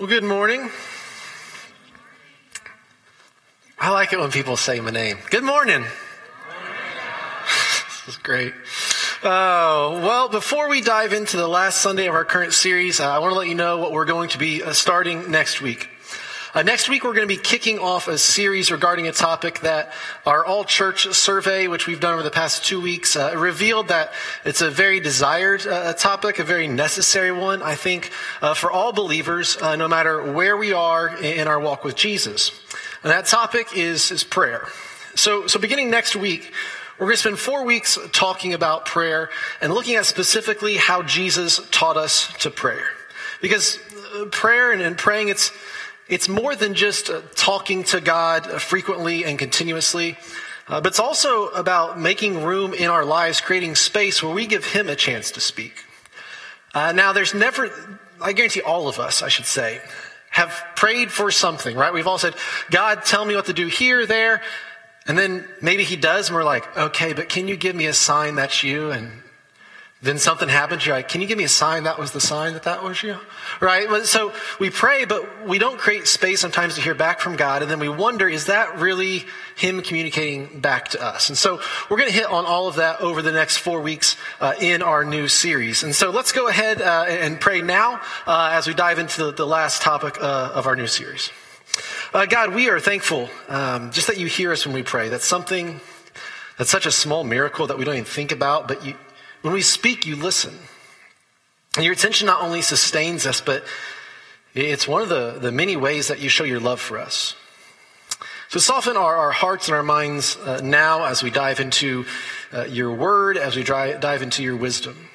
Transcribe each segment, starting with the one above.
Well, good morning. I like it when people say my name. Good morning. this is great. Uh, well, before we dive into the last Sunday of our current series, uh, I want to let you know what we're going to be uh, starting next week. Uh, next week, we're going to be kicking off a series regarding a topic that our all church survey, which we've done over the past two weeks, uh, revealed that it's a very desired uh, topic, a very necessary one, I think, uh, for all believers, uh, no matter where we are in our walk with Jesus. And that topic is, is prayer. So, so beginning next week, we're going to spend four weeks talking about prayer and looking at specifically how Jesus taught us to pray. Because uh, prayer and, and praying, it's, it's more than just uh, talking to God frequently and continuously, uh, but it's also about making room in our lives, creating space where we give Him a chance to speak. Uh, now, there's never, I guarantee all of us, I should say, have prayed for something, right? We've all said, God, tell me what to do here, there. And then maybe He does, and we're like, okay, but can you give me a sign that's you? And then something happens, you're like, can you give me a sign that was the sign that that was you? Right? So we pray, but we don't create space sometimes to hear back from God. And then we wonder, is that really Him communicating back to us? And so we're going to hit on all of that over the next four weeks uh, in our new series. And so let's go ahead uh, and pray now uh, as we dive into the, the last topic uh, of our new series. Uh, God, we are thankful um, just that you hear us when we pray. That's something, that's such a small miracle that we don't even think about, but you, when we speak, you listen. And your attention not only sustains us, but it's one of the, the many ways that you show your love for us. So soften our, our hearts and our minds uh, now as we dive into uh, your word, as we dry, dive into your wisdom.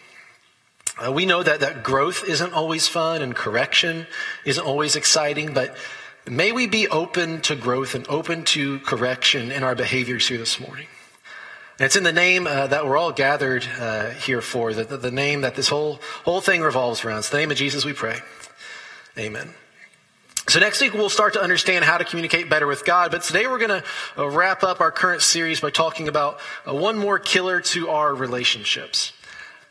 Uh, we know that, that growth isn't always fun and correction isn't always exciting, but may we be open to growth and open to correction in our behaviors here this morning. And it's in the name uh, that we're all gathered uh, here for, the, the, the, name that this whole, whole thing revolves around. It's the name of Jesus we pray. Amen. So next week we'll start to understand how to communicate better with God, but today we're going to uh, wrap up our current series by talking about uh, one more killer to our relationships.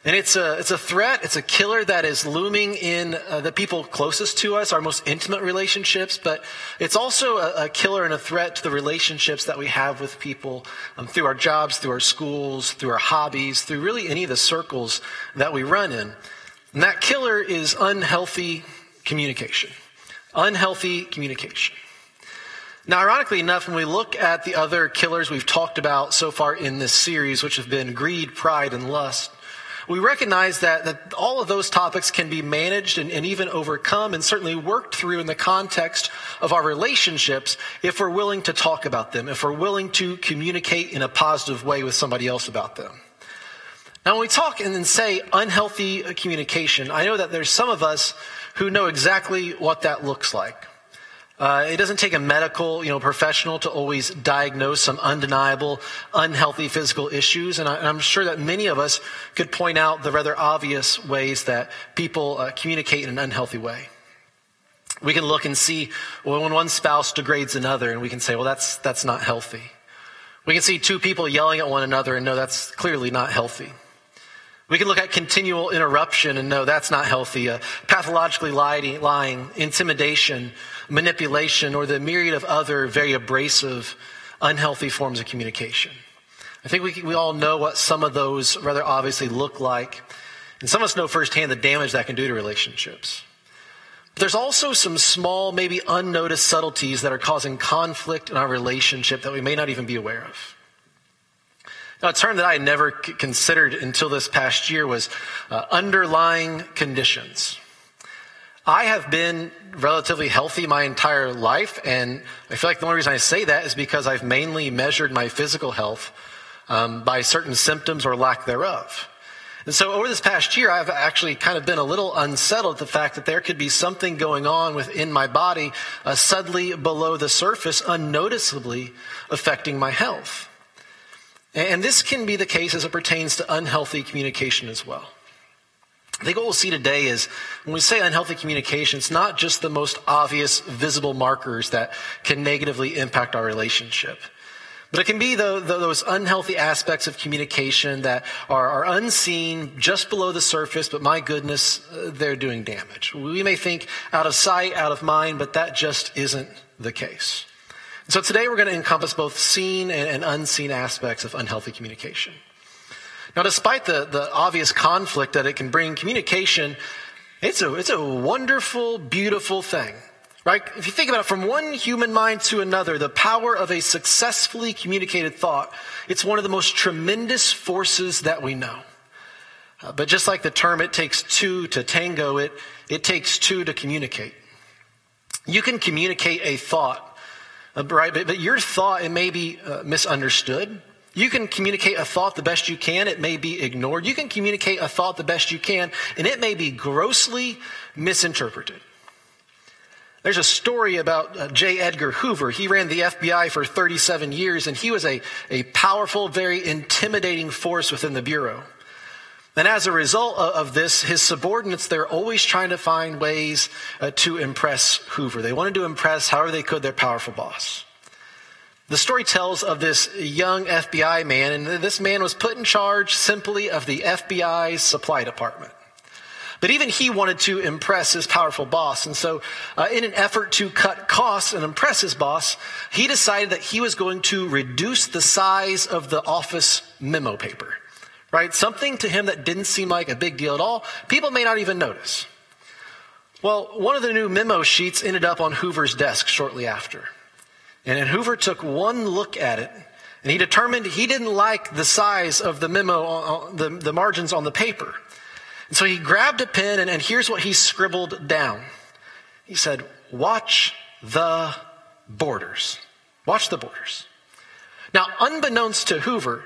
And it's a, it's a threat, it's a killer that is looming in uh, the people closest to us, our most intimate relationships, but it's also a, a killer and a threat to the relationships that we have with people um, through our jobs, through our schools, through our hobbies, through really any of the circles that we run in. And that killer is unhealthy communication. Unhealthy communication. Now, ironically enough, when we look at the other killers we've talked about so far in this series, which have been greed, pride, and lust, we recognize that, that all of those topics can be managed and, and even overcome and certainly worked through in the context of our relationships if we're willing to talk about them, if we're willing to communicate in a positive way with somebody else about them. Now, when we talk and then say unhealthy communication, I know that there's some of us who know exactly what that looks like. Uh, it doesn't take a medical, you know, professional to always diagnose some undeniable, unhealthy physical issues, and, I, am sure that many of us could point out the rather obvious ways that people uh, communicate in an unhealthy way. We can look and see when one spouse degrades another, and we can say, "Well, that's that's not healthy." We can see two people yelling at one another and know that's clearly not healthy. We can look at continual interruption and know that's not healthy. Uh, pathologically lying, lying, intimidation, manipulation, or the myriad of other very abrasive, unhealthy forms of communication. I think we, we all know what some of those rather obviously look like. And some of us know firsthand the damage that can do to relationships. But there's also some small, maybe unnoticed subtleties that are causing conflict in our relationship that we may not even be aware of. Now, a term that I never considered until this past year was uh, underlying conditions. I have been relatively healthy my entire life, and I feel like the only reason I say that is because I've mainly measured my physical health um, by certain symptoms or lack thereof. And so over this past year, I've actually kind of been a little unsettled at the fact that there could be something going on within my body uh, subtly below the surface, unnoticeably affecting my health. And this can be the case as it pertains to unhealthy communication as well. I think what we'll see today is when we say unhealthy communication, it's not just the most obvious visible markers that can negatively impact our relationship. But it can be the, the, those unhealthy aspects of communication that are, are, unseen just below the surface, but my goodness, uh, they're doing damage. We may think out of sight, out of mind, but that just isn't the case. So today we're going to encompass both seen and, and unseen aspects of unhealthy communication. Now, despite the, the obvious conflict that it can bring, communication, it's a, it's a wonderful, beautiful thing. Right? If you think about it, from one human mind to another, the power of a successfully communicated thought, it's one of the most tremendous forces that we know. Uh, but just like the term, it takes two to tango, it, it takes two to communicate. You can communicate a thought, uh, right? But, but, your thought, it may be uh, misunderstood. You can communicate a thought the best you can, it may be ignored. You can communicate a thought the best you can, and it may be grossly misinterpreted. There's a story about uh, J. Edgar Hoover. He ran the FBI for 37 years, and he was a, a powerful, very intimidating force within the Bureau. And as a result of this, his subordinates, they're always trying to find ways uh, to impress Hoover. They wanted to impress however they could their powerful boss. The story tells of this young FBI man, and this man was put in charge simply of the FBI's supply department. But even he wanted to impress his powerful boss. And so, uh, in an effort to cut costs and impress his boss, he decided that he was going to reduce the size of the office memo paper. Right? Something to him that didn't seem like a big deal at all. People may not even notice. Well, one of the new memo sheets ended up on Hoover's desk shortly after. And Hoover took one look at it and he determined he didn't like the size of the memo, uh, the, the margins on the paper. And so he grabbed a pen, and, and here's what he scribbled down. He said, Watch the borders. Watch the borders. Now, unbeknownst to Hoover,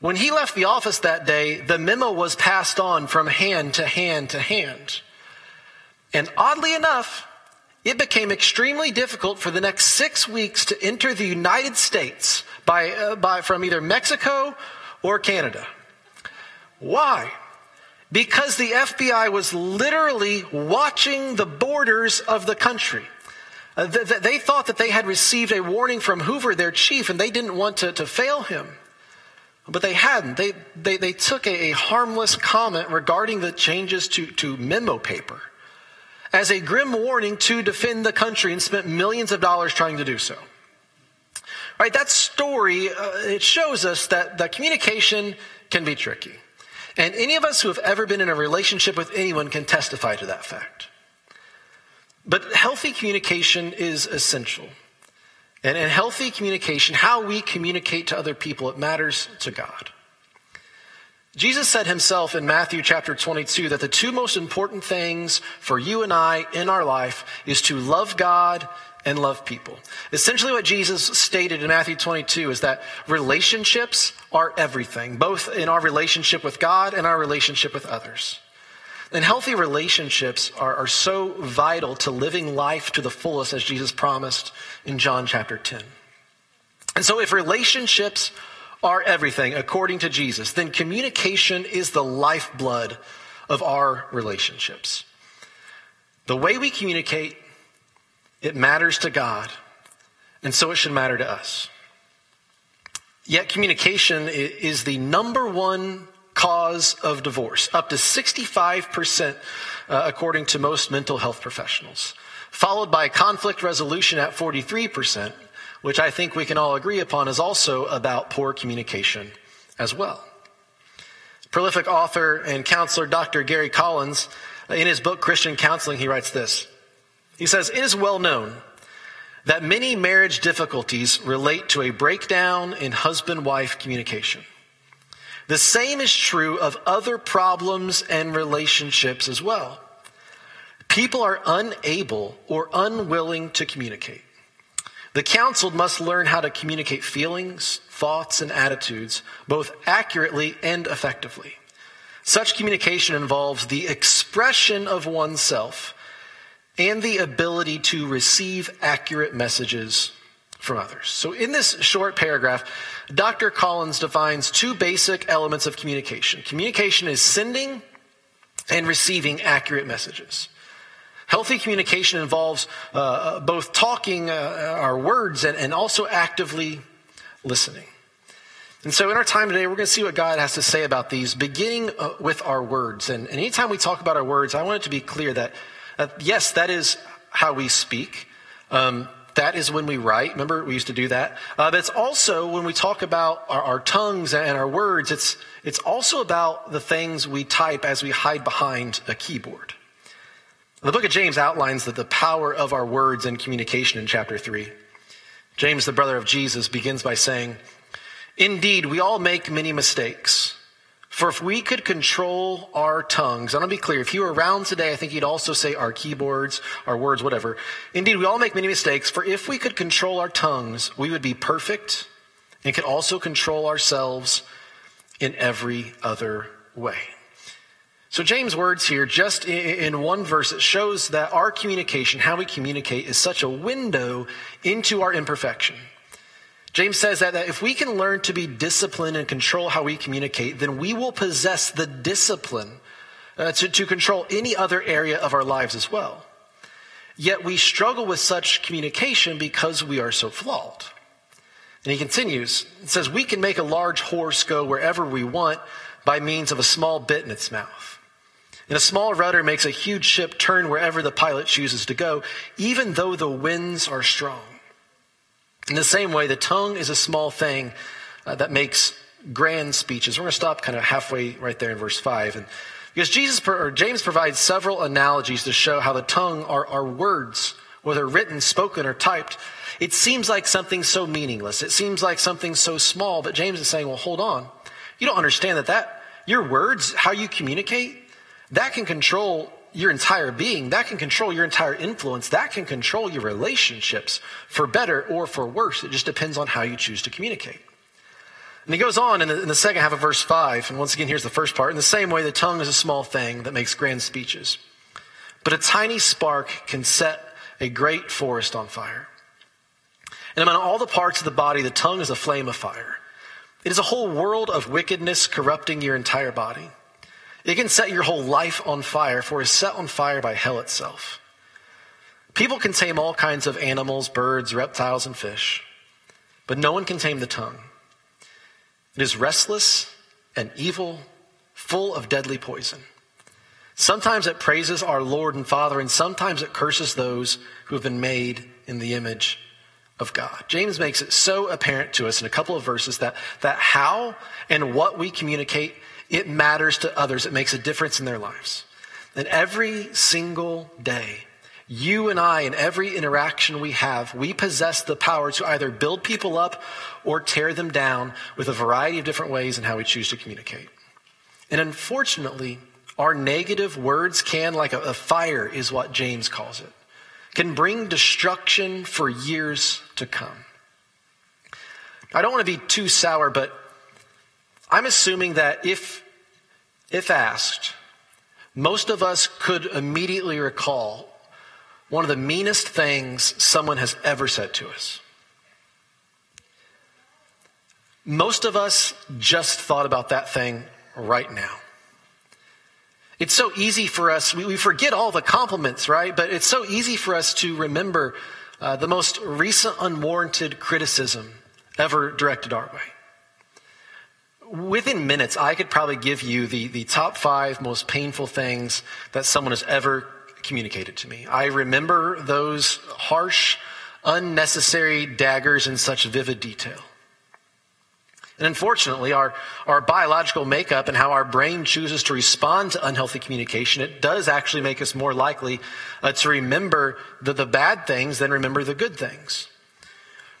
when he left the office that day, the memo was passed on from hand to hand to hand. And oddly enough, it became extremely difficult for the next six weeks to enter the United States by, uh, by, from either Mexico or Canada. Why? because the FBI was literally watching the borders of the country. Uh, th- they thought that they had received a warning from Hoover, their chief, and they didn't want to, to fail him. But they hadn't. They, they, they took a, a harmless comment regarding the changes to, to memo paper as a grim warning to defend the country and spent millions of dollars trying to do so. Right, that story, uh, it shows us that, that communication can be tricky. And any of us who have ever been in a relationship with anyone can testify to that fact. But healthy communication is essential. And in healthy communication, how we communicate to other people, it matters to God. Jesus said himself in Matthew chapter 22 that the two most important things for you and I in our life is to love God and love people. Essentially, what Jesus stated in Matthew 22 is that relationships are everything, both in our relationship with God and our relationship with others. And healthy relationships are, are so vital to living life to the fullest, as Jesus promised in John chapter 10. And so, if relationships are everything, according to Jesus, then communication is the lifeblood of our relationships. The way we communicate it matters to God, and so it should matter to us. Yet communication is the number one cause of divorce, up to 65%, uh, according to most mental health professionals, followed by conflict resolution at 43%, which I think we can all agree upon is also about poor communication as well. Prolific author and counselor Dr. Gary Collins, in his book Christian Counseling, he writes this he says, It is well known that many marriage difficulties relate to a breakdown in husband wife communication. The same is true of other problems and relationships as well. People are unable or unwilling to communicate. The counseled must learn how to communicate feelings, thoughts, and attitudes both accurately and effectively. Such communication involves the expression of oneself and the ability to receive accurate messages from others. So, in this short paragraph, Dr. Collins defines two basic elements of communication communication is sending and receiving accurate messages. Healthy communication involves uh, both talking uh, our words and, and also actively listening. And so, in our time today, we're going to see what God has to say about these, beginning uh, with our words. And, anytime we talk about our words, I want it to be clear that, uh, yes, that is how we speak. Um, that is when we write. Remember, we used to do that. Uh, but it's also when we talk about our, our tongues and our words, it's, it's also about the things we type as we hide behind a keyboard. The book of James outlines that the power of our words in communication in chapter 3. James, the brother of Jesus, begins by saying, Indeed, we all make many mistakes. For if we could control our tongues, I want to be clear, if you were around today, I think you'd also say our keyboards, our words, whatever. Indeed, we all make many mistakes. For if we could control our tongues, we would be perfect and could also control ourselves in every other way. So, James' words here, just in one verse, it shows that our communication, how we communicate, is such a window into our imperfection. James says that, that if we can learn to be disciplined and control how we communicate, then we will possess the discipline uh, to, to control any other area of our lives as well. Yet we struggle with such communication because we are so flawed. And he continues, it says, We can make a large horse go wherever we want by means of a small bit in its mouth. And a small rudder makes a huge ship turn wherever the pilot chooses to go, even though the winds are strong. In the same way, the tongue is a small thing uh, that makes grand speeches. We're going to stop kind of halfway right there in verse 5. And because Jesus or James provides several analogies to show how the tongue are, are words, whether written, spoken, or typed. It seems like something so meaningless. It seems like something so small, but James is saying, well, hold on. You don't understand that that, your words, how you communicate, that can control your entire being. That can control your entire influence. That can control your relationships for better or for worse. It just depends on how you choose to communicate. And he goes on in the, in the, second half of verse 5, and once again, here's the first part. In the same way, the tongue is a small thing that makes grand speeches, but a tiny spark can set a great forest on fire. And among all the parts of the body, the tongue is a flame of fire. It is a whole world of wickedness corrupting your entire body. It can set your whole life on fire, for it is set on fire by hell itself. People can tame all kinds of animals, birds, reptiles, and fish, but no one can tame the tongue. It is restless and evil, full of deadly poison. Sometimes it praises our Lord and Father, and sometimes it curses those who have been made in the image of God. James makes it so apparent to us in a couple of verses that, that how and what we communicate it matters to others. It makes a difference in their lives. And every single day, you and I, in every interaction we have, we possess the power to either build people up or tear them down with a variety of different ways in how we choose to communicate. And unfortunately, our negative words can, like a, a fire, is what James calls it, can bring destruction for years to come. I don't want to be too sour, but I'm assuming that if, if asked, most of us could immediately recall one of the meanest things someone has ever said to us. Most of us just thought about that thing right now. It's so easy for us, we, we forget all the compliments, right? But it's so easy for us to remember uh, the most recent unwarranted criticism ever directed our way within minutes, I could probably give you the, the top five most painful things that someone has ever communicated to me. I remember those harsh, unnecessary daggers in such vivid detail. And unfortunately, our, our biological makeup and how our brain chooses to respond to unhealthy communication, it does actually make us more likely uh, to remember the, the bad things than remember the good things.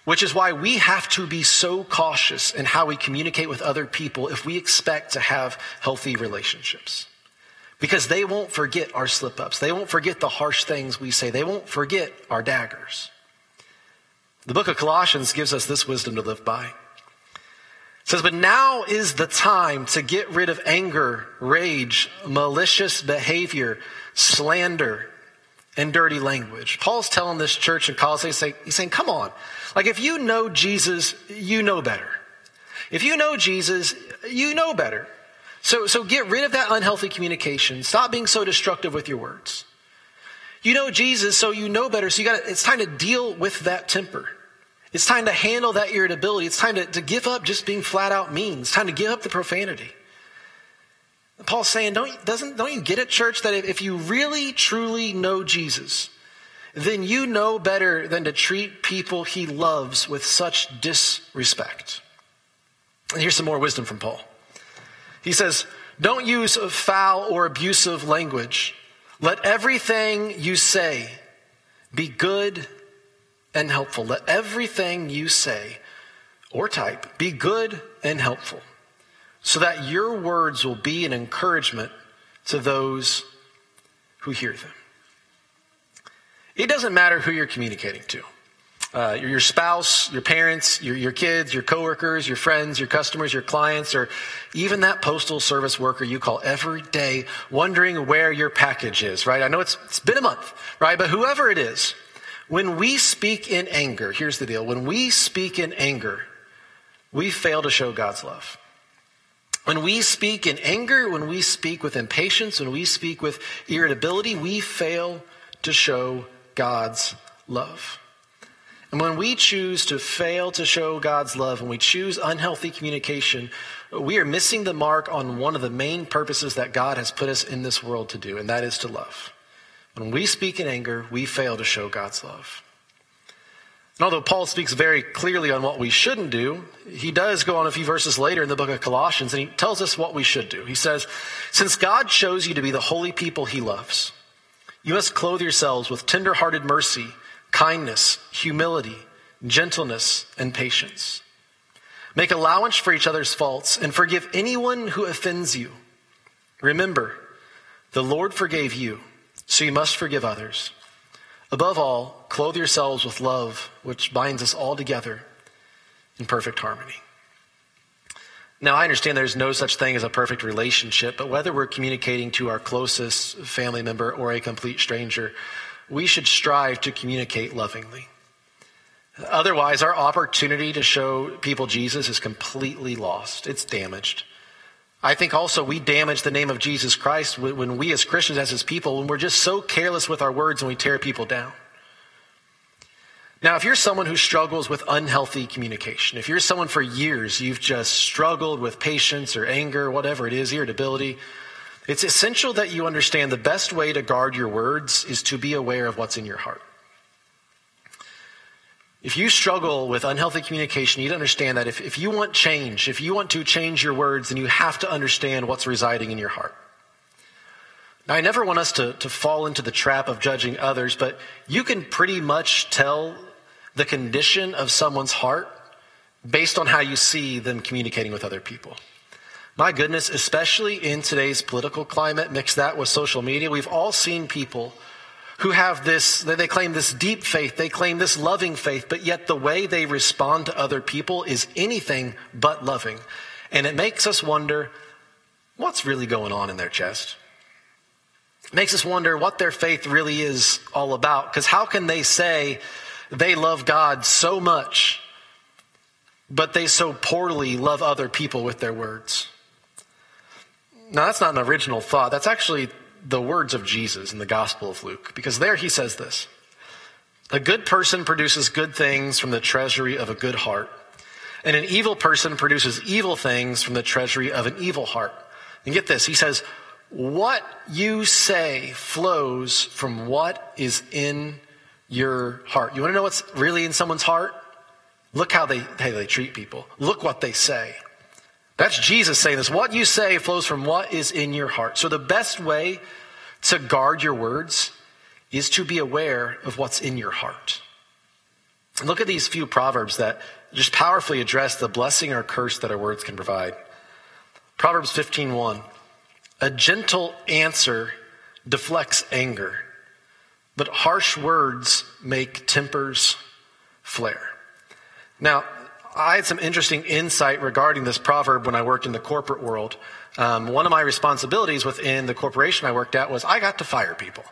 Which is why we have to be so cautious in how we communicate with other people if we expect to have healthy relationships. Because they won't forget our slip ups. They won't forget the harsh things we say. They won't forget our daggers. The book of Colossians gives us this wisdom to live by. It says, But now is the time to get rid of anger, rage, malicious behavior, slander, and dirty language. Paul's telling this church in Colossae, he's saying, Come on. Like, if you know Jesus, you know better. If you know Jesus, you know better. So, so get rid of that unhealthy communication. Stop being so destructive with your words. You know Jesus, so you know better. So you got it's time to deal with that temper. It's time to handle that irritability. It's time to, to give up just being flat out mean. It's time to give up the profanity. Paul's saying, don't, doesn't, don't you get it, church, that if you really, truly know Jesus, then you know better than to treat people he loves with such disrespect. And here's some more wisdom from Paul. He says, Don't use foul or abusive language. Let everything you say be good and helpful. Let everything you say or type be good and helpful so that your words will be an encouragement to those who hear them. It doesn't matter who you're communicating to. Uh, your spouse, your parents, your, your kids, your coworkers, your friends, your customers, your clients, or even that postal service worker you call every day wondering where your package is, right? I know it's, it's been a month, right? But whoever it is, when we speak in anger, here's the deal. When we speak in anger, we fail to show God's love. When we speak in anger, when we speak with impatience, when we speak with irritability, we fail to show God's love. And when we choose to fail to show God's love, when we choose unhealthy communication, we are missing the mark on one of the main purposes that God has put us in this world to do, and that is to love. When we speak in anger, we fail to show God's love. And although Paul speaks very clearly on what we shouldn't do, he does go on a few verses later in the book of Colossians and he tells us what we should do. He says, Since God chose you to be the holy people he loves, you must clothe yourselves with tender-hearted mercy, kindness, humility, gentleness, and patience. Make allowance for each other's faults and forgive anyone who offends you. Remember, the Lord forgave you, so you must forgive others. Above all, clothe yourselves with love, which binds us all together in perfect harmony. Now, I understand there's no such thing as a perfect relationship, but whether we're communicating to our closest family member or a complete stranger, we should strive to communicate lovingly. Otherwise, our opportunity to show people Jesus is completely lost. It's damaged. I think also we damage the name of Jesus Christ when we as Christians, as his people, when we're just so careless with our words and we tear people down. Now, if you're someone who struggles with unhealthy communication, if you're someone for years you've just struggled with patience or anger, whatever it is, irritability, it's essential that you understand the best way to guard your words is to be aware of what's in your heart. If you struggle with unhealthy communication, you need to understand that if, if you want change, if you want to change your words, then you have to understand what's residing in your heart. Now, I never want us to, to fall into the trap of judging others, but you can pretty much tell the condition of someone's heart based on how you see them communicating with other people. My goodness, especially in today's political climate, mix that with social media, we've all seen people who have this, they claim this deep faith, they claim this loving faith, but yet the way they respond to other people is anything but loving. And it makes us wonder what's really going on in their chest. It makes us wonder what their faith really is all about. Because how can they say they love God so much, but they so poorly love other people with their words? Now, that's not an original thought. That's actually the words of Jesus in the Gospel of Luke, because there he says this A good person produces good things from the treasury of a good heart, and an evil person produces evil things from the treasury of an evil heart. And get this, he says, What you say flows from what is in your heart. You want to know what's really in someone's heart? Look how they, how they treat people. Look what they say. That's Jesus saying this. What you say flows from what is in your heart. So the best way to guard your words is to be aware of what's in your heart. Look at these few proverbs that just powerfully address the blessing or curse that our words can provide. Proverbs 15:1. A gentle answer deflects anger, but harsh words make tempers flare. Now, I had some interesting insight regarding this proverb when I worked in the corporate world. Um, one of my responsibilities within the corporation I worked at was I got to fire people.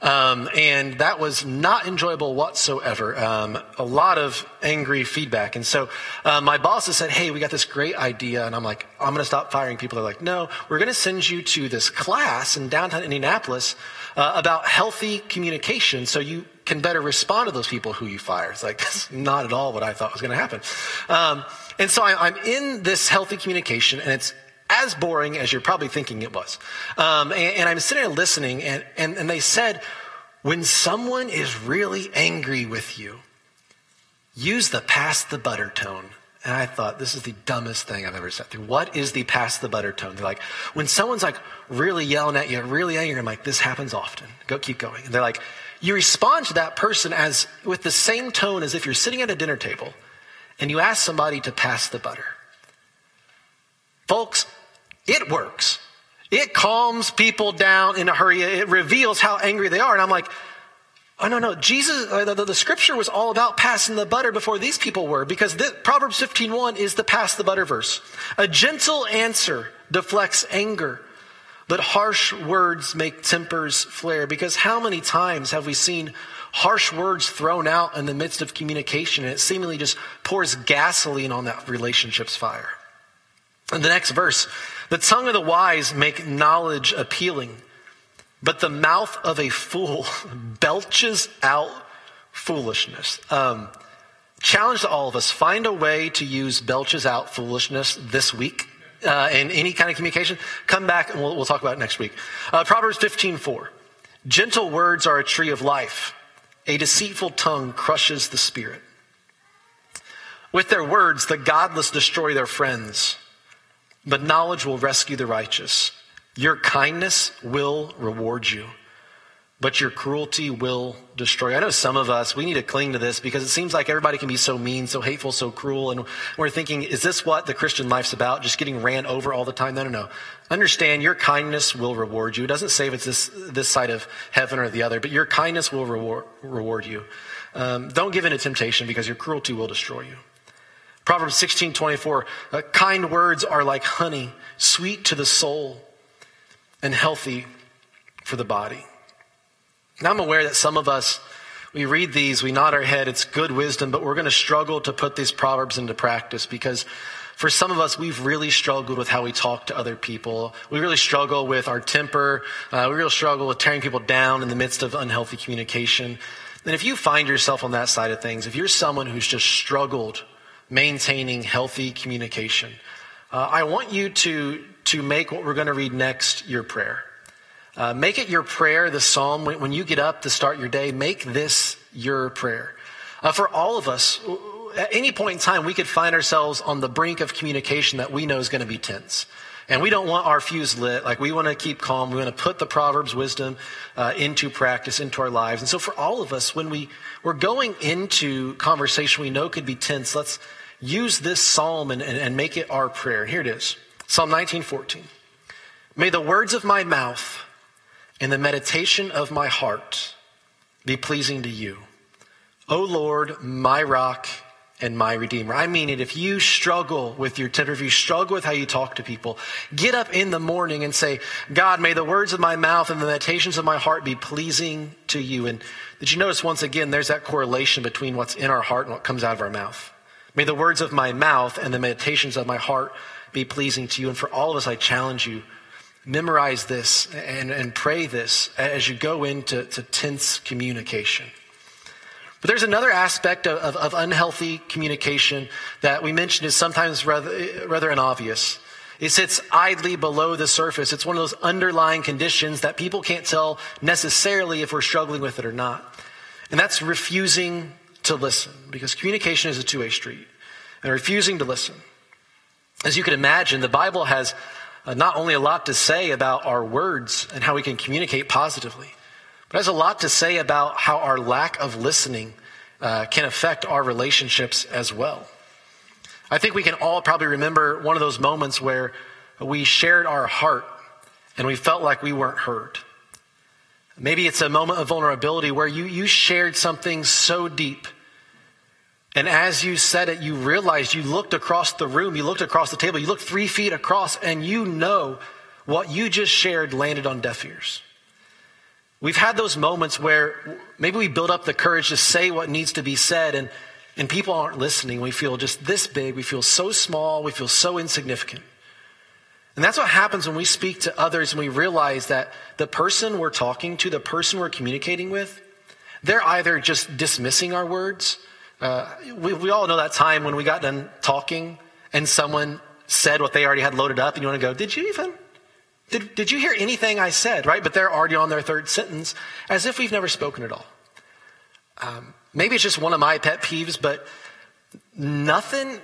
Um, and that was not enjoyable whatsoever. Um, a lot of angry feedback. And so uh, my bosses said, Hey, we got this great idea. And I'm like, I'm going to stop firing people. They're like, No, we're going to send you to this class in downtown Indianapolis uh, about healthy communication so you can better respond to those people who you fire. It's like, that's not at all what I thought was going to happen. Um, and so I, I'm in this healthy communication, and it's as boring as you're probably thinking it was. Um, and, and, I'm sitting there listening, and, and, and they said, when someone is really angry with you, use the pass the butter tone. And I thought, this is the dumbest thing I've ever said through. What is the pass the butter tone? They're like, when someone's like really yelling at you, really angry, I'm like, this happens often. Go, keep going. And they're like, you respond to that person as with the same tone as if you're sitting at a dinner table and you ask somebody to pass the butter. Folks, it works. It calms people down in a hurry. It reveals how angry they are. And I'm like, oh, no, no. Jesus, uh, the, the, the, scripture was all about passing the butter before these people were because this, Proverbs 15.1 is the pass the butter verse. A gentle answer deflects anger, but harsh words make tempers flare. Because how many times have we seen harsh words thrown out in the midst of communication and it seemingly just pours gasoline on that relationship's fire? And the next verse, the tongue of the wise make knowledge appealing, but the mouth of a fool belches out foolishness. Um, challenge to all of us find a way to use belches out foolishness this week uh, in any kind of communication. Come back and we'll, we'll talk about it next week. Uh, Proverbs 15 4. Gentle words are a tree of life, a deceitful tongue crushes the spirit. With their words, the godless destroy their friends but knowledge will rescue the righteous. Your kindness will reward you, but your cruelty will destroy. You. I know some of us, we need to cling to this because it seems like everybody can be so mean, so hateful, so cruel. And we're thinking, is this what the Christian life's about? Just getting ran over all the time? No, no, no. Understand your kindness will reward you. It doesn't say if it's this, this side of heaven or the other, but your kindness will reward, reward you. Um, don't give in to temptation because your cruelty will destroy you. Proverbs 16 24, uh, kind words are like honey, sweet to the soul and healthy for the body. Now, I'm aware that some of us, we read these, we nod our head, it's good wisdom, but we're going to struggle to put these Proverbs into practice because for some of us, we've really struggled with how we talk to other people. We really struggle with our temper. Uh, we really struggle with tearing people down in the midst of unhealthy communication. And if you find yourself on that side of things, if you're someone who's just struggled maintaining healthy communication. Uh, I want you to, to make what we're going to read next your prayer. Uh, make it your prayer, the psalm. When, when, you get up to start your day, make this your prayer. Uh, for all of us, at any point in time, we could find ourselves on the brink of communication that we know is going to be tense. And we don't want our fuse lit. Like we want to keep calm. We want to put the Proverbs wisdom uh, into practice, into our lives. And so for all of us, when we, we're going into conversation we know could be tense, let's, use this psalm and, and, and make it our prayer. Here it is Psalm 19:14. May the words of my mouth and the meditation of my heart be pleasing to you. O Lord, my rock and my redeemer. I mean it. If you struggle with your temper, if you struggle with how you talk to people, get up in the morning and say, God, may the words of my mouth and the meditations of my heart be pleasing to you. And did you notice once again, there's that correlation between what's in our heart and what comes out of our mouth? May the words of my mouth and the meditations of my heart be pleasing to you. And for all of us, I challenge you, memorize this and, and pray this as you go into to tense communication. But there's another aspect of, of, of, unhealthy communication that we mentioned is sometimes rather, rather unobvious. It sits idly below the surface. It's one of those underlying conditions that people can't tell necessarily if we're struggling with it or not. And that's refusing to listen because communication is a two way street and refusing to listen. As you can imagine, the Bible has uh, not only a lot to say about our words and how we can communicate positively, but has a lot to say about how our lack of listening uh, can affect our relationships as well. I think we can all probably remember one of those moments where we shared our heart and we felt like we weren't heard. Maybe it's a moment of vulnerability where you, you shared something so deep And as you said it, you realized you looked across the room, you looked across the table, you looked three feet across, and you know what you just shared landed on deaf ears. We've had those moments where maybe we build up the courage to say what needs to be said, and, and people aren't listening. We feel just this big, we feel so small, we feel so insignificant. And that's what happens when we speak to others and we realize that the person we're talking to, the person we're communicating with, they're either just dismissing our words. Uh, we, we all know that time when we got done talking and someone said what they already had loaded up, and you want to go, Did you even? Did, did you hear anything I said, right? But they're already on their third sentence as if we've never spoken at all. Um, maybe it's just one of my pet peeves, but nothing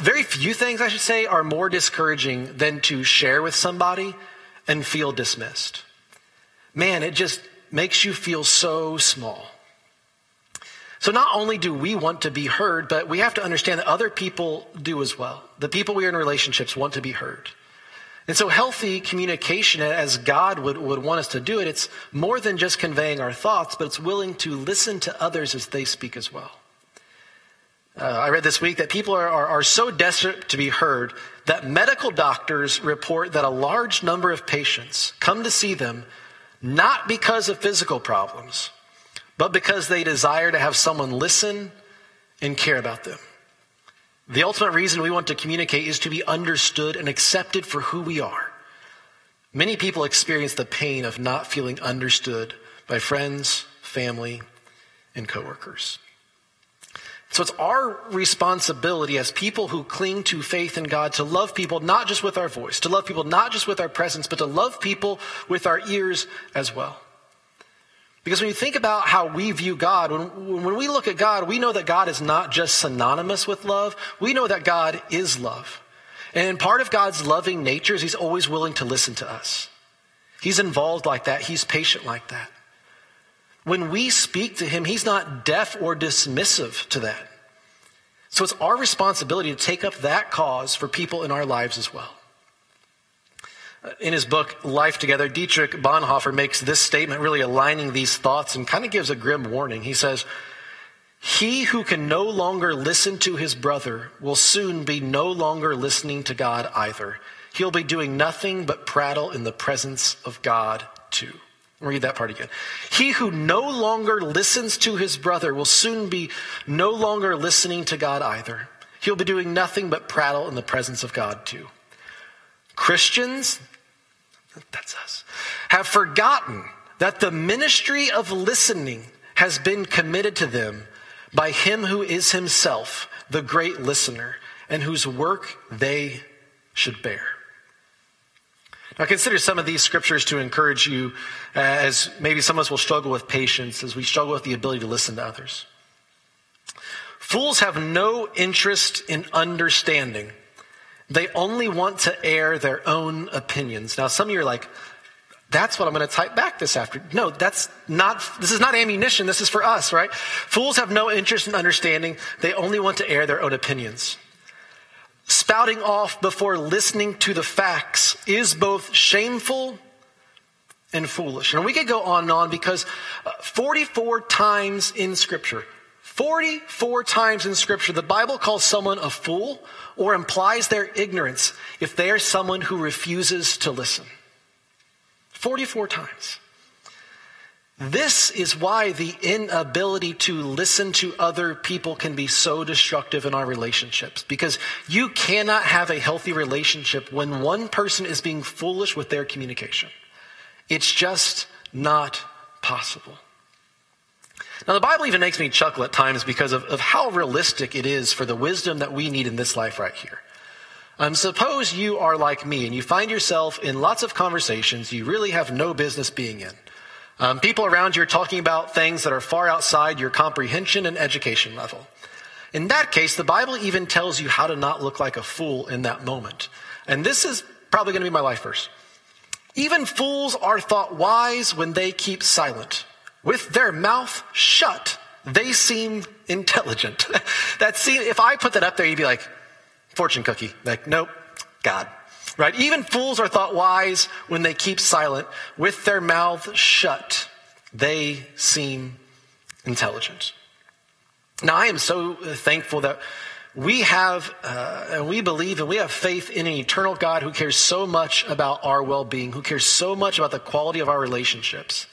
very few things, I should say, are more discouraging than to share with somebody and feel dismissed. Man, it just makes you feel so small. So not only do we want to be heard, but we have to understand that other people do as well. The people we are in relationships want to be heard. And so healthy communication, as God would, would want us to do it, it's more than just conveying our thoughts, but it's willing to listen to others as they speak as well. Uh, I read this week that people are, are, are so desperate to be heard that medical doctors report that a large number of patients come to see them not because of physical problems, but because they desire to have someone listen and care about them. The ultimate reason we want to communicate is to be understood and accepted for who we are. Many people experience the pain of not feeling understood by friends, family, and coworkers. So it's our responsibility as people who cling to faith in God to love people not just with our voice, to love people not just with our presence, but to love people with our ears as well. Because when you think about how we view God, when, when we look at God, we know that God is not just synonymous with love. We know that God is love. And part of God's loving nature is he's always willing to listen to us. He's involved like that. He's patient like that. When we speak to him, he's not deaf or dismissive to that. So it's our responsibility to take up that cause for people in our lives as well. In his book, Life Together, Dietrich Bonhoeffer makes this statement, really aligning these thoughts, and kind of gives a grim warning. He says, He who can no longer listen to his brother will soon be no longer listening to God either. He'll be doing nothing but prattle in the presence of God too. Read that part again. He who no longer listens to his brother will soon be no longer listening to God either. He'll be doing nothing but prattle in the presence of God too. Christians, that's us, have forgotten that the ministry of listening has been committed to them by him who is himself the great listener and whose work they should bear. Now, consider some of these scriptures to encourage you, uh, as maybe some of us will struggle with patience, as we struggle with the ability to listen to others. Fools have no interest in understanding. They only want to air their own opinions. Now, some of you are like, that's what I'm going to type back this afternoon. No, that's not, this is not ammunition. This is for us, right? Fools have no interest in understanding. They only want to air their own opinions spouting off before listening to the facts is both shameful and foolish. And we could go on and on because uh, 44 times in Scripture, 44 times in Scripture, the Bible calls someone a fool or implies their ignorance if they are someone who refuses to listen. 44 times. This is why the inability to listen to other people can be so destructive in our relationships. Because you cannot have a healthy relationship when one person is being foolish with their communication. It's just not possible. Now, the Bible even makes me chuckle at times because of, of how realistic it is for the wisdom that we need in this life right here. Um, suppose you are like me and you find yourself in lots of conversations you really have no business being in. Um, people around you are talking about things that are far outside your comprehension and education level. In that case, the Bible even tells you how to not look like a fool in that moment. And this is probably going to be my life verse. Even fools are thought wise when they keep silent. With their mouth shut, they seem intelligent. that seem, if I put that up there, you'd be like, fortune cookie. Like, nope, God. Right? Even fools are thought wise when they keep silent. With their mouth shut, they seem intelligent. Now, I am so thankful that we have, uh, and we believe, and we have faith in an eternal God who cares so much about our well being, who cares so much about the quality of our relationships,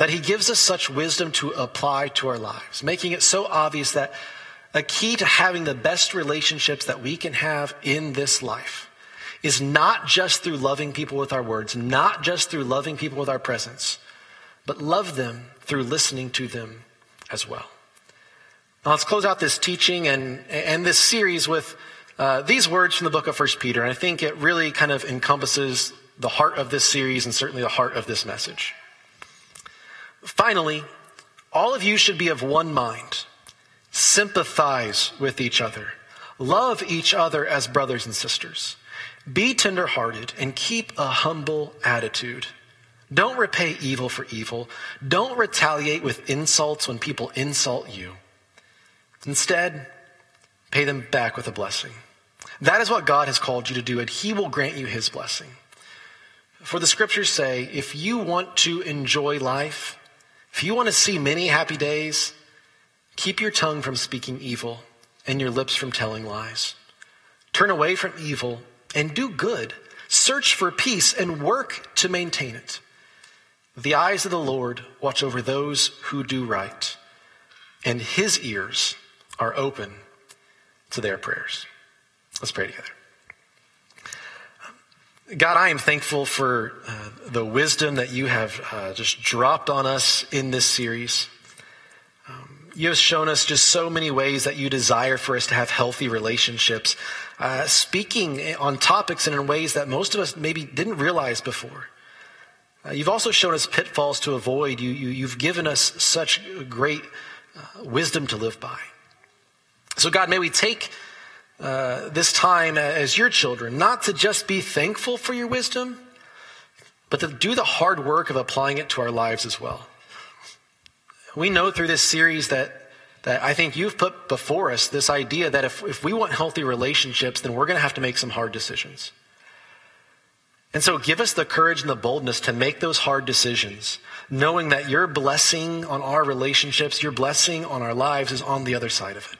that he gives us such wisdom to apply to our lives, making it so obvious that a key to having the best relationships that we can have in this life is not just through loving people with our words, not just through loving people with our presence, but love them through listening to them as well. Now let's close out this teaching and, and this series with uh, these words from the book of First Peter. And I think it really kind of encompasses the heart of this series and certainly the heart of this message. Finally, all of you should be of one mind. Sympathize with each other. Love each other as brothers and sisters. Be tenderhearted and keep a humble attitude. Don't repay evil for evil. Don't retaliate with insults when people insult you. Instead, pay them back with a blessing. That is what God has called you to do, and He will grant you His blessing. For the scriptures say, if you want to enjoy life, if you want to see many happy days, keep your tongue from speaking evil and your lips from telling lies. Turn away from evil and do good. Search for peace and work to maintain it. The eyes of the Lord watch over those who do right, and his ears are open to their prayers. Let's pray together. God, I am thankful for uh, the wisdom that you have uh, just dropped on us in this series. Um, you have shown us just so many ways that you desire for us to have healthy relationships, uh, speaking on topics and in ways that most of us maybe didn't realize before. Uh, you've also shown us pitfalls to avoid. You, you, have given us such great uh, wisdom to live by. So, God, may we take uh, this time as your children, not to just be thankful for your wisdom, but to do the hard work of applying it to our lives as well. We know through this series that, that I think you've put before us this idea that if, if we want healthy relationships, then we're going to have to make some hard decisions. And so give us the courage and the boldness to make those hard decisions, knowing that your blessing on our relationships, your blessing on our lives is on the other side of it.